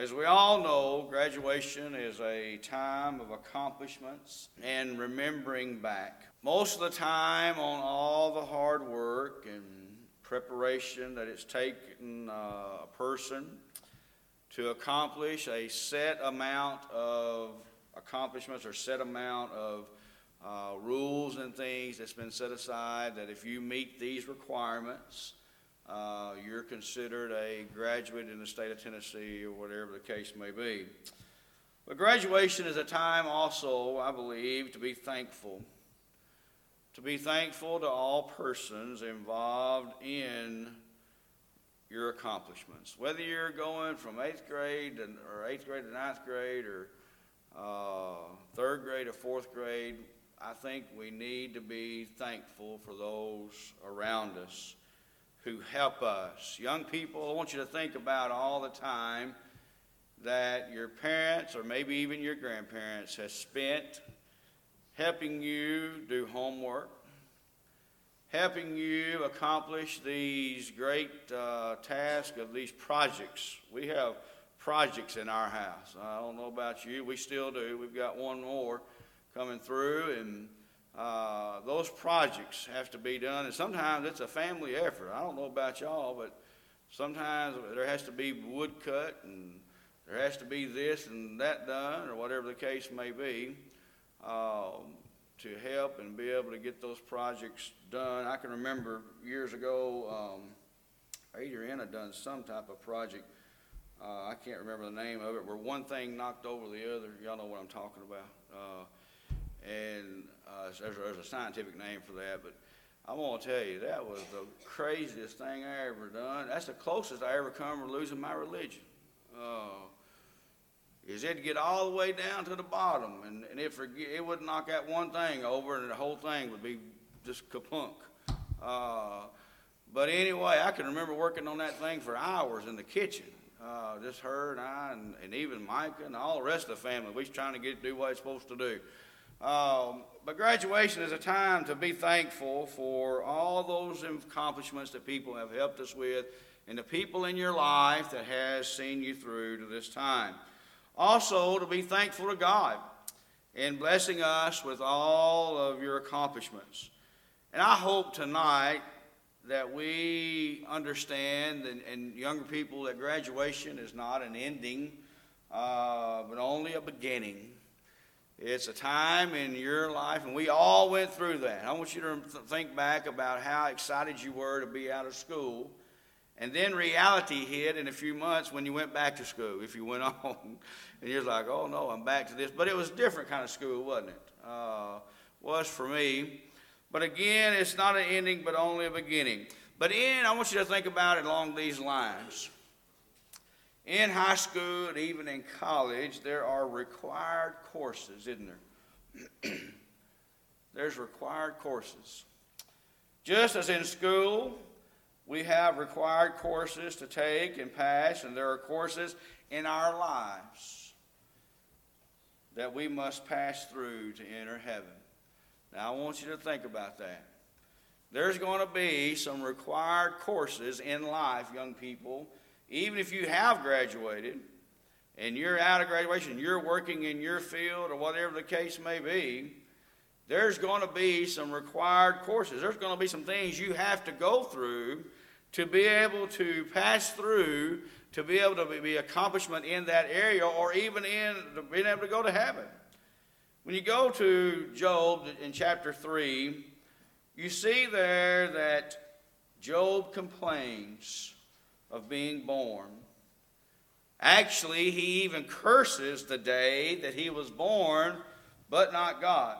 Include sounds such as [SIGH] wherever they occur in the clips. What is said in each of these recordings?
As we all know, graduation is a time of accomplishments and remembering back. Most of the time, on all the hard work and preparation that it's taken uh, a person to accomplish a set amount of accomplishments or set amount of uh, rules and things that's been set aside that if you meet these requirements, uh, you're considered a graduate in the state of Tennessee or whatever the case may be. But graduation is a time also, I believe, to be thankful. To be thankful to all persons involved in your accomplishments. Whether you're going from eighth grade to, or eighth grade to ninth grade or uh, third grade or fourth grade, I think we need to be thankful for those around us who help us. Young people, I want you to think about all the time that your parents or maybe even your grandparents have spent helping you do homework, helping you accomplish these great uh, tasks of these projects. We have projects in our house. I don't know about you, we still do. We've got one more coming through, and uh, those projects have to be done, and sometimes it's a family effort. I don't know about y'all, but sometimes there has to be wood cut, and there has to be this and that done, or whatever the case may be, um, to help and be able to get those projects done. I can remember years ago, um, Adriana done some type of project. Uh, I can't remember the name of it, where one thing knocked over the other. Y'all know what I'm talking about. And uh, there's, there's a scientific name for that, but I'm gonna tell you that was the craziest thing I ever done. That's the closest I ever come to losing my religion. Uh, is it to get all the way down to the bottom, and, and it forget, it would knock that one thing over, and the whole thing would be just kapunk. Uh, but anyway, I can remember working on that thing for hours in the kitchen. Uh, just her and I, and, and even Micah and all the rest of the family. We was trying to get do what it's supposed to do. Um, but graduation is a time to be thankful for all those accomplishments that people have helped us with and the people in your life that has seen you through to this time. Also, to be thankful to God in blessing us with all of your accomplishments. And I hope tonight that we understand, and, and younger people, that graduation is not an ending, uh, but only a beginning. It's a time in your life, and we all went through that. I want you to think back about how excited you were to be out of school. And then reality hit in a few months when you went back to school, if you went [LAUGHS] on. And you're like, oh no, I'm back to this. But it was a different kind of school, wasn't it? Uh, was for me. But again, it's not an ending, but only a beginning. But in, I want you to think about it along these lines. In high school and even in college, there are required courses, isn't there? [CLEARS THROAT] There's required courses. Just as in school, we have required courses to take and pass, and there are courses in our lives that we must pass through to enter heaven. Now, I want you to think about that. There's going to be some required courses in life, young people, even if you have graduated and you're out of graduation, you're working in your field or whatever the case may be, there's going to be some required courses. There's going to be some things you have to go through to be able to pass through, to be able to be accomplishment in that area, or even in being able to go to heaven. When you go to Job in chapter 3, you see there that Job complains of being born. Actually, he even curses the day that he was born, but not God.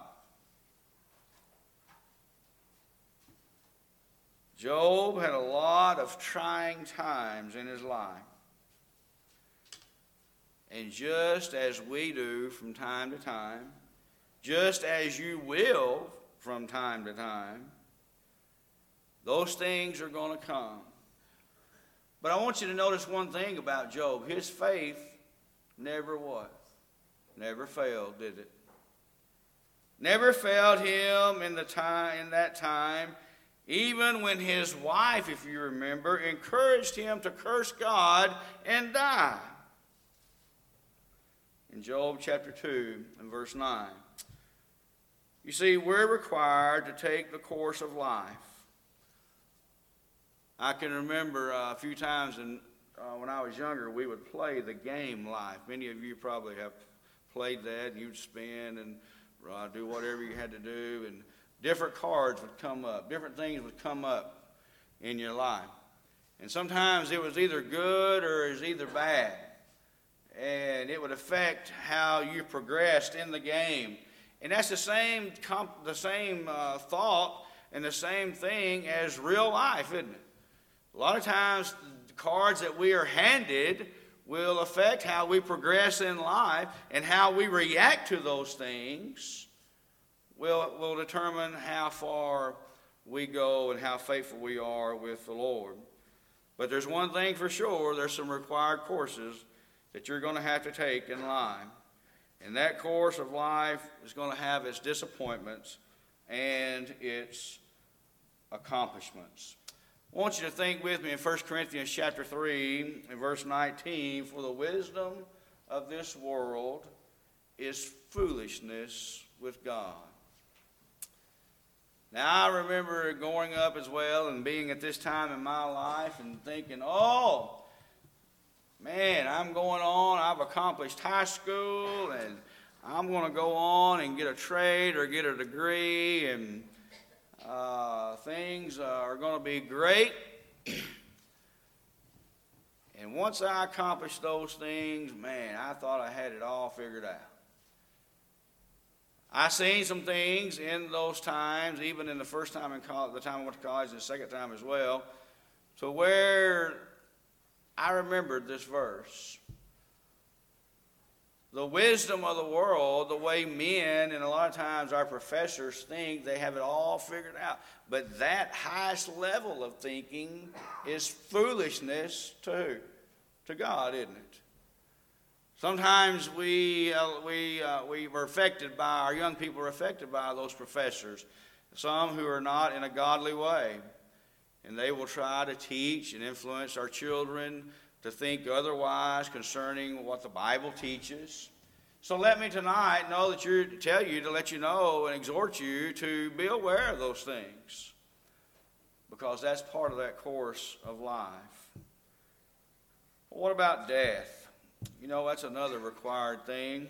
Job had a lot of trying times in his life. And just as we do from time to time, just as you will from time to time, those things are going to come. But I want you to notice one thing about Job. His faith never what? Never failed, did it? Never failed him in the time in that time, even when his wife, if you remember, encouraged him to curse God and die. in Job chapter 2 and verse 9. You see, we're required to take the course of life. I can remember uh, a few times in, uh, when I was younger, we would play the game life. Many of you probably have played that. You'd spin and uh, do whatever you had to do, and different cards would come up, different things would come up in your life. And sometimes it was either good or it was either bad. And it would affect how you progressed in the game. And that's the same, comp- the same uh, thought and the same thing as real life, isn't it? A lot of times, the cards that we are handed will affect how we progress in life and how we react to those things will, will determine how far we go and how faithful we are with the Lord. But there's one thing for sure there's some required courses that you're going to have to take in life. And that course of life is going to have its disappointments and its accomplishments. I want you to think with me in 1 Corinthians chapter 3 and verse 19, for the wisdom of this world is foolishness with God. Now, I remember growing up as well and being at this time in my life and thinking, oh, man, I'm going on. I've accomplished high school and I'm going to go on and get a trade or get a degree and uh, things are going to be great. and once I accomplished those things, man, I thought I had it all figured out. I seen some things in those times, even in the first time in college, the time I went to college, and the second time as well, to where I remembered this verse. The wisdom of the world, the way men and a lot of times our professors think they have it all figured out. But that highest level of thinking is foolishness to who? To God, isn't it? Sometimes we, uh, we, uh, we were affected by, our young people are affected by those professors, some who are not in a godly way. And they will try to teach and influence our children to think otherwise concerning what the Bible teaches. So let me tonight know that you tell you to let you know and exhort you to be aware of those things. Because that's part of that course of life. what about death? You know, that's another required thing.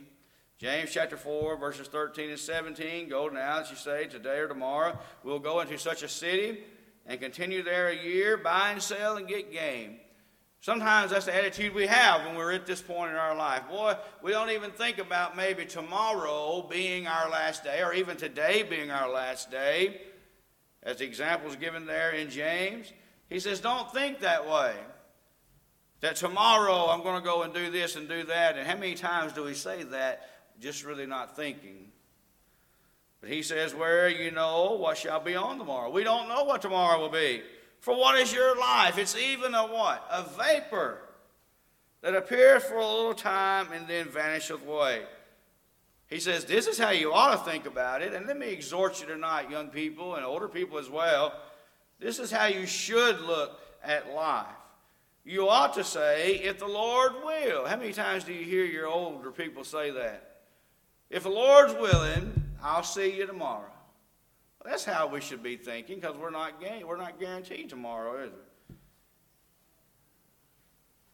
James chapter 4, verses 13 and 17 go now, as you say, today or tomorrow, we'll go into such a city and continue there a year, buy and sell and get gain. Sometimes that's the attitude we have when we're at this point in our life. Boy, we don't even think about maybe tomorrow being our last day or even today being our last day. As the example is given there in James, he says, Don't think that way. That tomorrow I'm going to go and do this and do that. And how many times do we say that just really not thinking? But he says, Where you know what shall be on tomorrow. We don't know what tomorrow will be. For what is your life? It's even a what? A vapor that appears for a little time and then vanisheth away. He says, This is how you ought to think about it. And let me exhort you tonight, young people and older people as well. This is how you should look at life. You ought to say, if the Lord will. How many times do you hear your older people say that? If the Lord's willing, I'll see you tomorrow. That's how we should be thinking because we're not we're not guaranteed tomorrow, is it?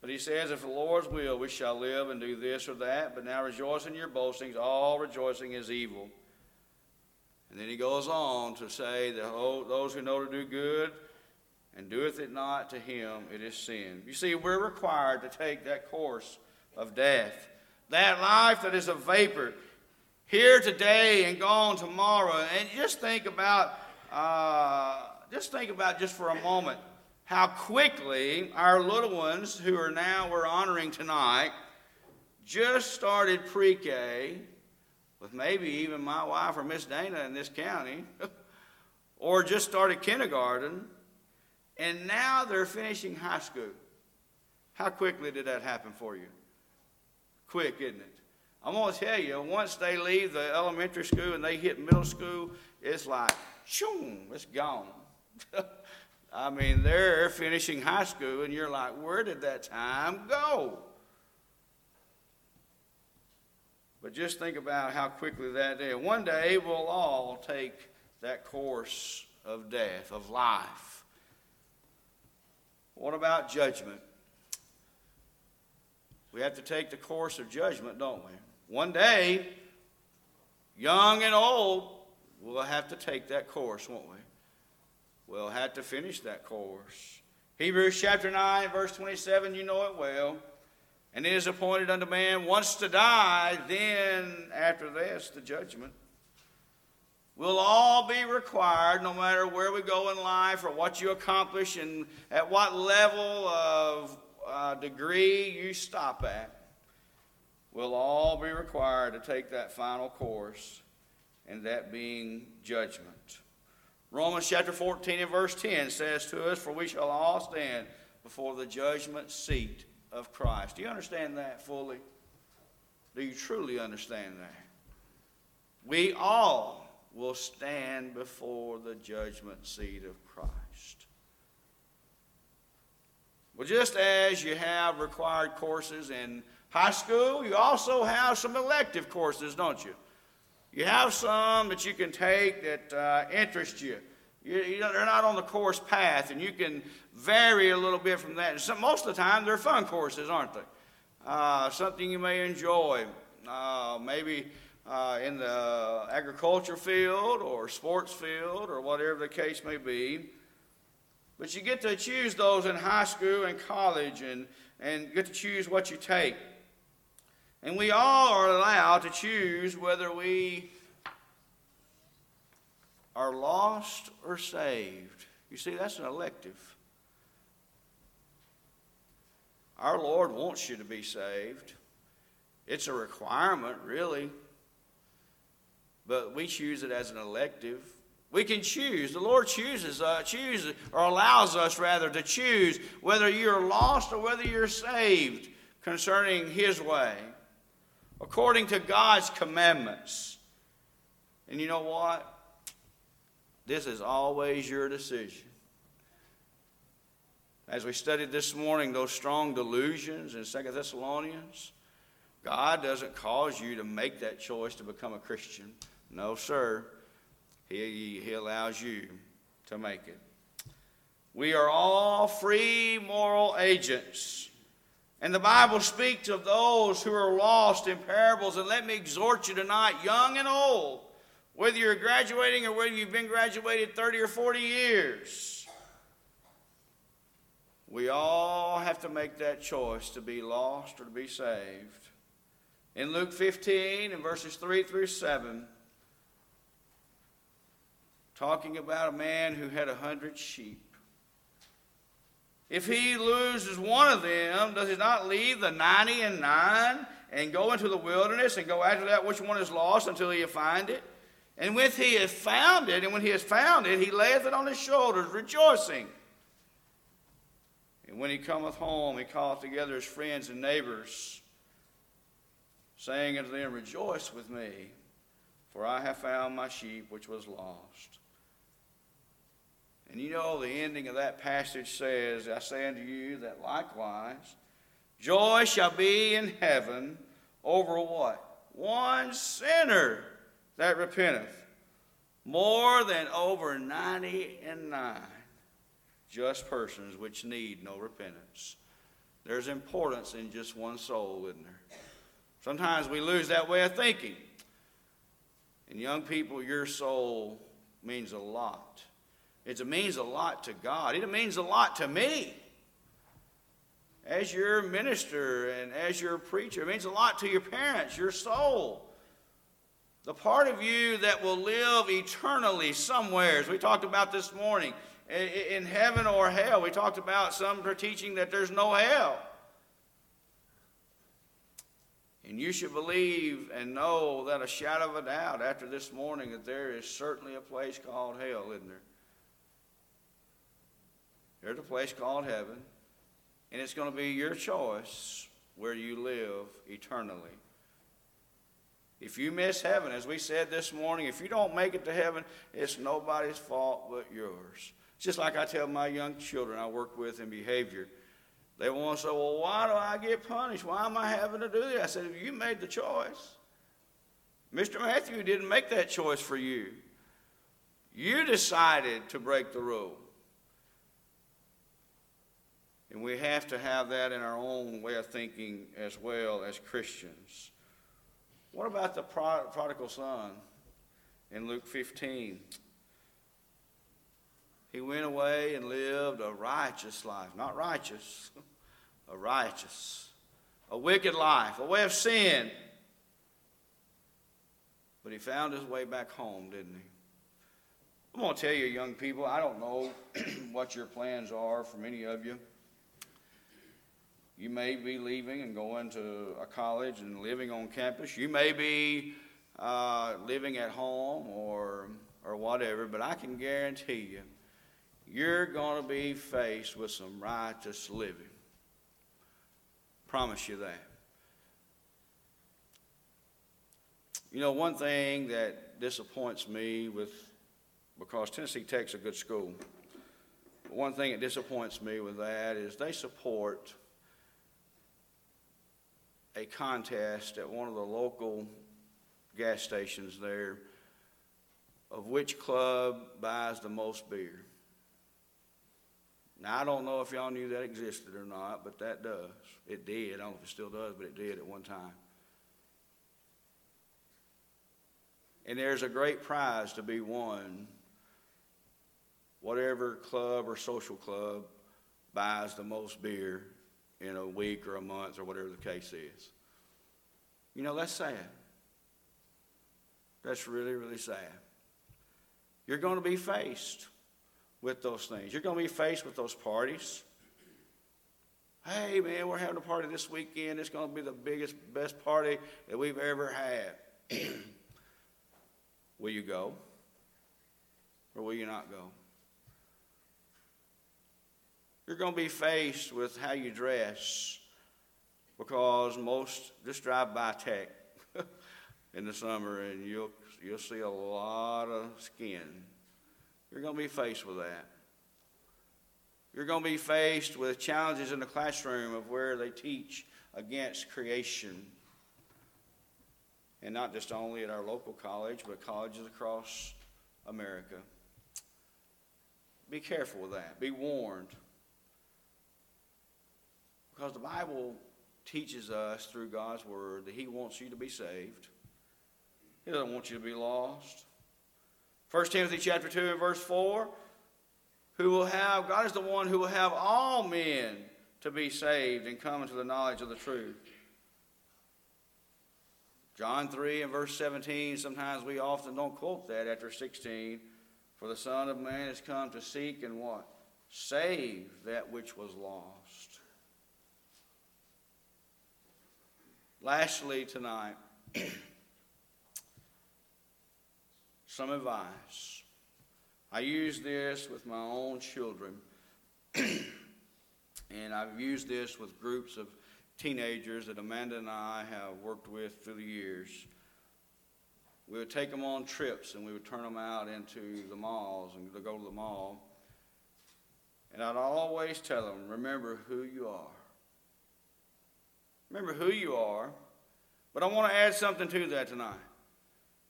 But he says, if the Lord's will, we shall live and do this or that. But now rejoice in your boastings. All rejoicing is evil. And then he goes on to say that oh, those who know to do good and doeth it not to him, it is sin. You see, we're required to take that course of death. That life that is a vapor, here today and gone tomorrow. And just think about, uh, just think about just for a moment how quickly our little ones who are now we're honoring tonight just started pre-K with maybe even my wife or Miss Dana in this county, [LAUGHS] or just started kindergarten and now they're finishing high school. How quickly did that happen for you? Quick, isn't it? I'm going to tell you, once they leave the elementary school and they hit middle school, it's like, shoom, it's gone. [LAUGHS] I mean, they're finishing high school, and you're like, where did that time go? But just think about how quickly that day. One day we'll all take that course of death, of life. What about judgment? We have to take the course of judgment, don't we? One day, young and old, we'll have to take that course, won't we? We'll have to finish that course. Hebrews chapter 9, verse 27, you know it well. And it is appointed unto man once to die, then after this, the judgment. We'll all be required, no matter where we go in life or what you accomplish and at what level of uh, degree you stop at. We'll all be required to take that final course, and that being judgment. Romans chapter 14 and verse 10 says to us, For we shall all stand before the judgment seat of Christ. Do you understand that fully? Do you truly understand that? We all will stand before the judgment seat of Christ. Just as you have required courses in high school, you also have some elective courses, don't you? You have some that you can take that uh, interest you. you, you know, they're not on the course path, and you can vary a little bit from that. Some, most of the time, they're fun courses, aren't they? Uh, something you may enjoy. Uh, maybe uh, in the agriculture field or sports field or whatever the case may be. But you get to choose those in high school and college and, and get to choose what you take. And we all are allowed to choose whether we are lost or saved. You see, that's an elective. Our Lord wants you to be saved. It's a requirement, really. But we choose it as an elective. We can choose. The Lord chooses, uh, chooses, or allows us rather to choose whether you're lost or whether you're saved concerning His way, according to God's commandments. And you know what? This is always your decision. As we studied this morning, those strong delusions in Second Thessalonians, God doesn't cause you to make that choice to become a Christian. No, sir. He, he allows you to make it. We are all free moral agents. And the Bible speaks of those who are lost in parables. And let me exhort you tonight, young and old, whether you're graduating or whether you've been graduated 30 or 40 years we all have to make that choice to be lost or to be saved. In Luke 15, in verses 3 through 7, talking about a man who had a hundred sheep. If he loses one of them, does he not leave the ninety and nine and go into the wilderness and go after that which one is lost until he find it? And when he has found it, and when he has found it, he layeth it on his shoulders, rejoicing. And when he cometh home, he calleth together his friends and neighbors, saying unto them, Rejoice with me, for I have found my sheep which was lost. And you know, the ending of that passage says, I say unto you that likewise, joy shall be in heaven over what? One sinner that repenteth, more than over ninety and nine just persons which need no repentance. There's importance in just one soul, isn't there? Sometimes we lose that way of thinking. And young people, your soul means a lot. It means a lot to God. It means a lot to me. As your minister and as your preacher, it means a lot to your parents, your soul. The part of you that will live eternally somewhere, as we talked about this morning, in heaven or hell. We talked about some teaching that there's no hell. And you should believe and know that a shadow of a doubt after this morning that there is certainly a place called hell, isn't there? There's a place called heaven, and it's going to be your choice where you live eternally. If you miss heaven, as we said this morning, if you don't make it to heaven, it's nobody's fault but yours. Just like I tell my young children I work with in behavior. They want to say, well, why do I get punished? Why am I having to do this? I said, you made the choice. Mr. Matthew didn't make that choice for you. You decided to break the rule. And we have to have that in our own way of thinking as well as Christians. What about the prodigal son in Luke 15? He went away and lived a righteous life. Not righteous, [LAUGHS] a righteous. A wicked life, a way of sin. But he found his way back home, didn't he? I'm going to tell you, young people, I don't know [CLEARS THROAT] what your plans are for many of you. You may be leaving and going to a college and living on campus. You may be uh, living at home or, or whatever, but I can guarantee you, you're going to be faced with some righteous living. Promise you that. You know, one thing that disappoints me with, because Tennessee Tech's a good school, one thing that disappoints me with that is they support a contest at one of the local gas stations there of which club buys the most beer. Now, I don't know if y'all knew that existed or not, but that does. It did. I don't know if it still does, but it did at one time. And there's a great prize to be won. Whatever club or social club buys the most beer in a week or a month or whatever the case is. You know, that's sad. That's really, really sad. You're going to be faced with those things. You're going to be faced with those parties. Hey, man, we're having a party this weekend. It's going to be the biggest, best party that we've ever had. [CLEARS THROAT] will you go? Or will you not go? You're going to be faced with how you dress because most just drive by tech [LAUGHS] in the summer and you'll, you'll see a lot of skin. You're going to be faced with that. You're going to be faced with challenges in the classroom of where they teach against creation. And not just only at our local college, but colleges across America. Be careful with that. Be warned. Because the Bible teaches us through God's Word that He wants you to be saved. He doesn't want you to be lost. 1 Timothy chapter 2 and verse 4 who will have, God is the one who will have all men to be saved and come into the knowledge of the truth. John 3 and verse 17, sometimes we often don't quote that after 16. For the Son of Man has come to seek and what? Save that which was lost. Lastly, tonight, some advice. I use this with my own children, [CLEARS THROAT] and I've used this with groups of teenagers that Amanda and I have worked with through the years. We would take them on trips and we would turn them out into the malls and go to the mall. And I'd always tell them, remember who you are. Remember who you are. But I want to add something to that tonight.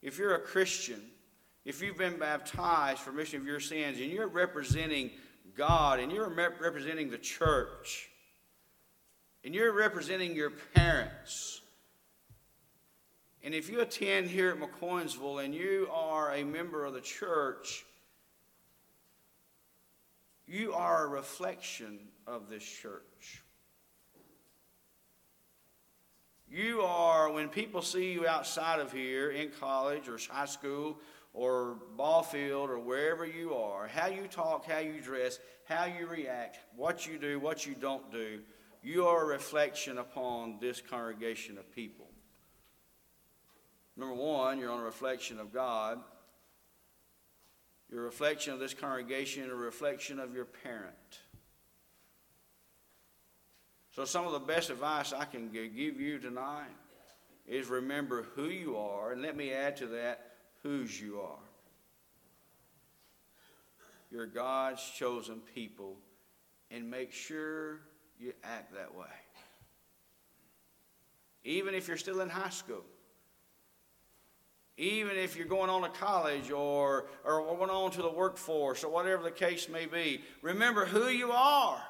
If you're a Christian, if you've been baptized for remission of your sins, and you're representing God, and you're representing the church, and you're representing your parents, and if you attend here at McCoynsville and you are a member of the church, you are a reflection of this church. You are, when people see you outside of here in college or high school or ball field or wherever you are, how you talk, how you dress, how you react, what you do, what you don't do, you are a reflection upon this congregation of people. Number one, you're on a reflection of God. You're a reflection of this congregation, a reflection of your parent. So, some of the best advice I can give you tonight is remember who you are, and let me add to that whose you are. You're God's chosen people, and make sure you act that way. Even if you're still in high school, even if you're going on to college or, or going on to the workforce or whatever the case may be, remember who you are.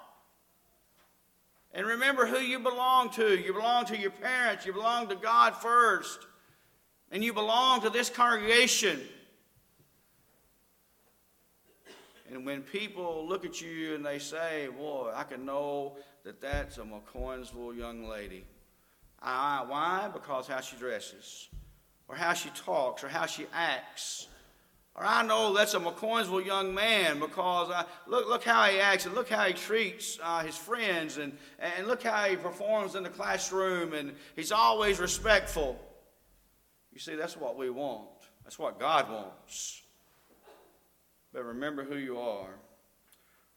And remember who you belong to. You belong to your parents, you belong to God first, and you belong to this congregation. And when people look at you and they say, Boy, I can know that that's a McCoynsville young lady. I, why? Because how she dresses or how she talks or how she acts. Or I know that's a McCoynsville young man because I, look, look how he acts and look how he treats uh, his friends and, and look how he performs in the classroom and he's always respectful. You see, that's what we want. That's what God wants. But remember who you are.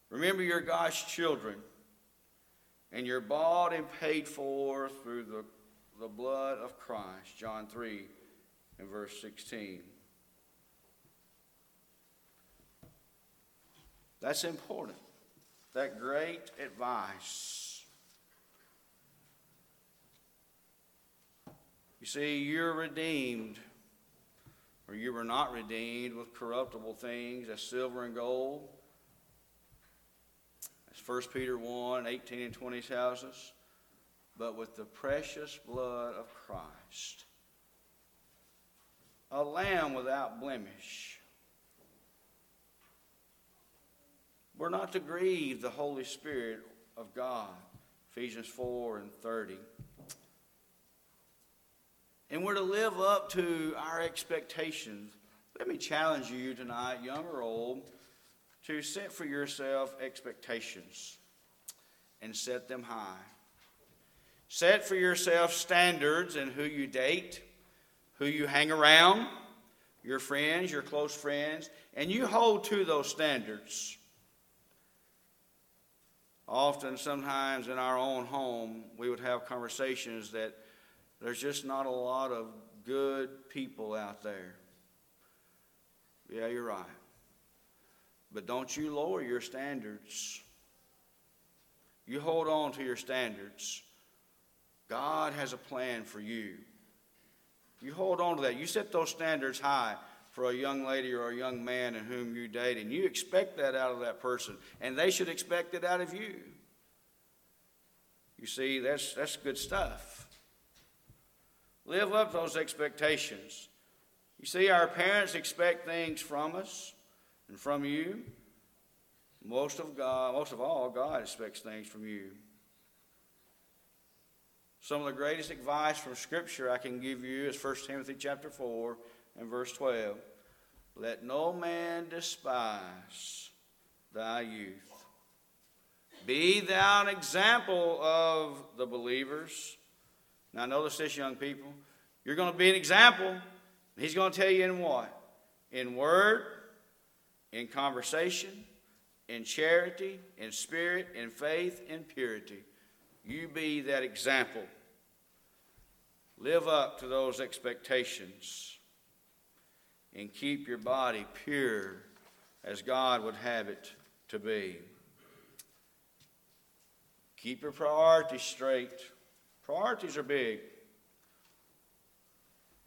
Remember you're God's children and you're bought and paid for through the, the blood of Christ. John 3 and verse 16. That's important. That great advice. You see, you're redeemed, or you were not redeemed with corruptible things as silver and gold. As 1 Peter 1 18 and 20 tells us, but with the precious blood of Christ a lamb without blemish. We're not to grieve the Holy Spirit of God, Ephesians 4 and 30. And we're to live up to our expectations. Let me challenge you tonight, young or old, to set for yourself expectations and set them high. Set for yourself standards in who you date who you hang around, your friends, your close friends, and you hold to those standards. Often, sometimes in our own home, we would have conversations that there's just not a lot of good people out there. Yeah, you're right. But don't you lower your standards. You hold on to your standards. God has a plan for you. You hold on to that. You set those standards high for a young lady or a young man in whom you date, and you expect that out of that person, and they should expect it out of you. You see, that's, that's good stuff. Live up to those expectations. You see, our parents expect things from us and from you. Most of God, most of all, God expects things from you. Some of the greatest advice from Scripture I can give you is 1 Timothy chapter 4 and verse 12. Let no man despise thy youth. Be thou an example of the believers. Now, notice this, young people. You're going to be an example. He's going to tell you in what? In word, in conversation, in charity, in spirit, in faith, in purity. You be that example. Live up to those expectations and keep your body pure as God would have it to be. Keep your priorities straight. Priorities are big.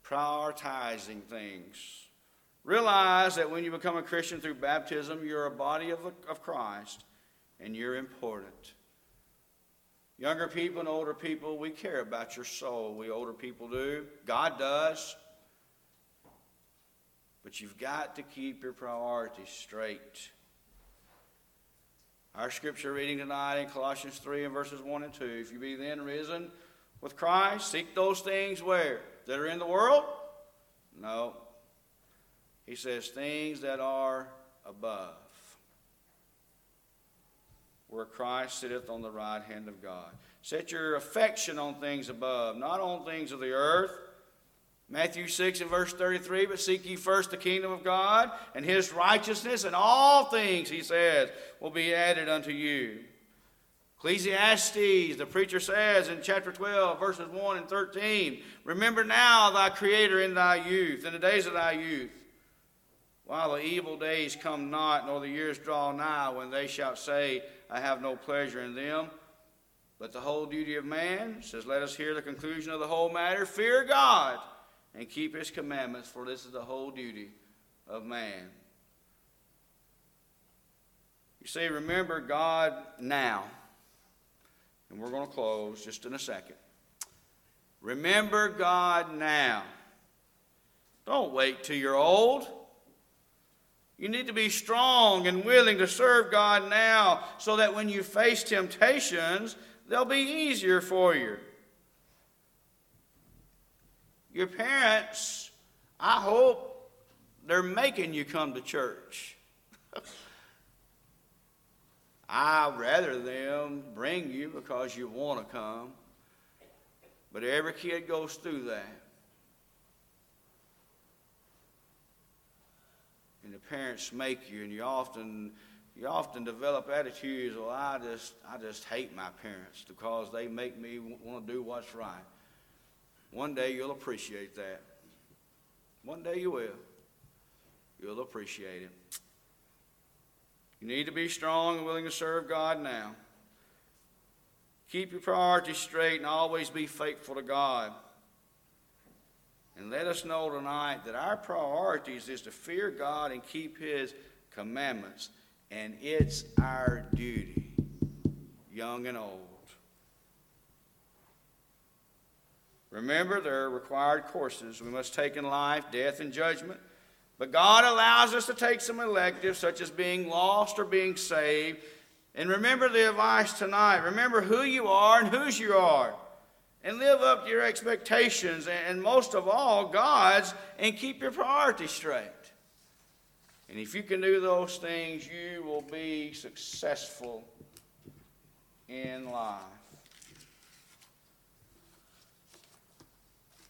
Prioritizing things. Realize that when you become a Christian through baptism, you're a body of, of Christ and you're important. Younger people and older people, we care about your soul. We older people do. God does. But you've got to keep your priorities straight. Our scripture reading tonight in Colossians 3 and verses 1 and 2. If you be then risen with Christ, seek those things where? That are in the world? No. He says, things that are above where Christ sitteth on the right hand of God. Set your affection on things above, not on things of the earth. Matthew 6 and verse 33, but seek ye first the kingdom of God and his righteousness, and all things, he says, will be added unto you. Ecclesiastes, the preacher says in chapter 12, verses 1 and 13, Remember now thy Creator in thy youth, in the days of thy youth, while the evil days come not, nor the years draw nigh, when they shall say, I have no pleasure in them. But the whole duty of man says, Let us hear the conclusion of the whole matter. Fear God and keep his commandments, for this is the whole duty of man. You see, remember God now. And we're going to close just in a second. Remember God now. Don't wait till you're old. You need to be strong and willing to serve God now so that when you face temptations, they'll be easier for you. Your parents, I hope they're making you come to church. [LAUGHS] I'd rather them bring you because you want to come. But every kid goes through that. And the parents make you, and you often you often develop attitudes. Well, I just I just hate my parents because they make me want to do what's right. One day you'll appreciate that. One day you will. You'll appreciate it. You need to be strong and willing to serve God now. Keep your priorities straight and always be faithful to God. And let us know tonight that our priorities is to fear God and keep His commandments. And it's our duty, young and old. Remember, there are required courses we must take in life death and judgment. But God allows us to take some electives, such as being lost or being saved. And remember the advice tonight. Remember who you are and whose you are. And live up to your expectations, and most of all, God's, and keep your priorities straight. And if you can do those things, you will be successful in life.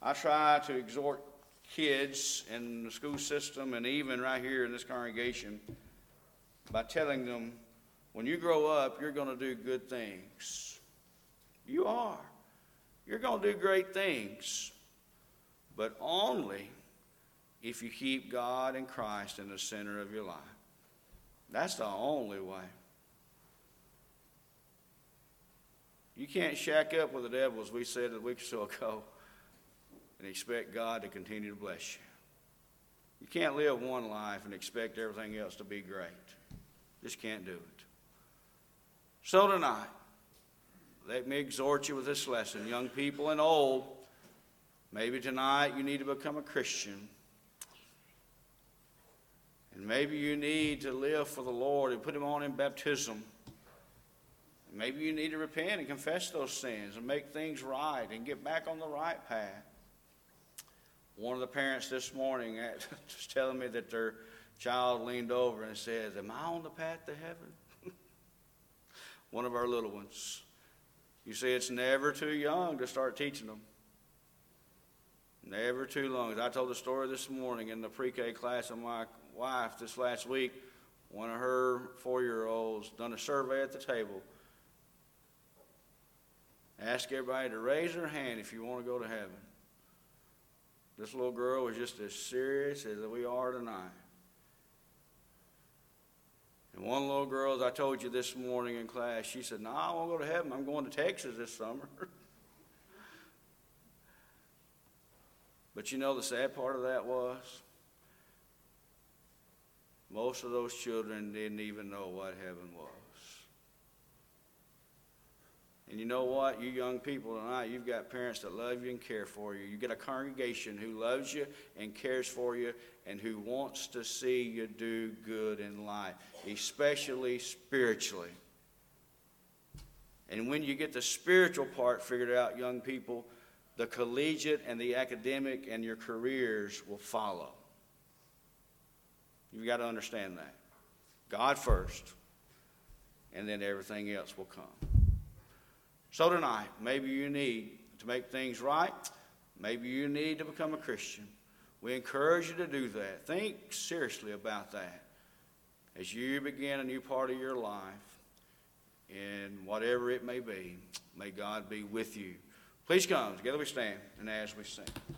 I try to exhort kids in the school system and even right here in this congregation by telling them when you grow up, you're going to do good things. You are. You're going to do great things, but only if you keep God and Christ in the center of your life. That's the only way. You can't shack up with the devil, as we said a week or so ago and expect God to continue to bless you. You can't live one life and expect everything else to be great. Just can't do it. So tonight, let me exhort you with this lesson, young people and old. Maybe tonight you need to become a Christian. And maybe you need to live for the Lord and put Him on in baptism. Maybe you need to repent and confess those sins and make things right and get back on the right path. One of the parents this morning [LAUGHS] was telling me that their child leaned over and said, Am I on the path to heaven? [LAUGHS] One of our little ones. You see, it's never too young to start teaching them. Never too long. As I told the story this morning in the pre K class of my wife this last week, one of her four year olds done a survey at the table. Ask everybody to raise their hand if you want to go to heaven. This little girl was just as serious as we are tonight. And one little girl, as I told you this morning in class, she said, No, I won't go to heaven. I'm going to Texas this summer. [LAUGHS] but you know, the sad part of that was most of those children didn't even know what heaven was. And you know what? You young people tonight, you've got parents that love you and care for you. You've got a congregation who loves you and cares for you and who wants to see you do good in life, especially spiritually. And when you get the spiritual part figured out, young people, the collegiate and the academic and your careers will follow. You've got to understand that. God first, and then everything else will come. So tonight, maybe you need to make things right. Maybe you need to become a Christian. We encourage you to do that. Think seriously about that as you begin a new part of your life and whatever it may be. May God be with you. Please come. Together we stand and as we sing.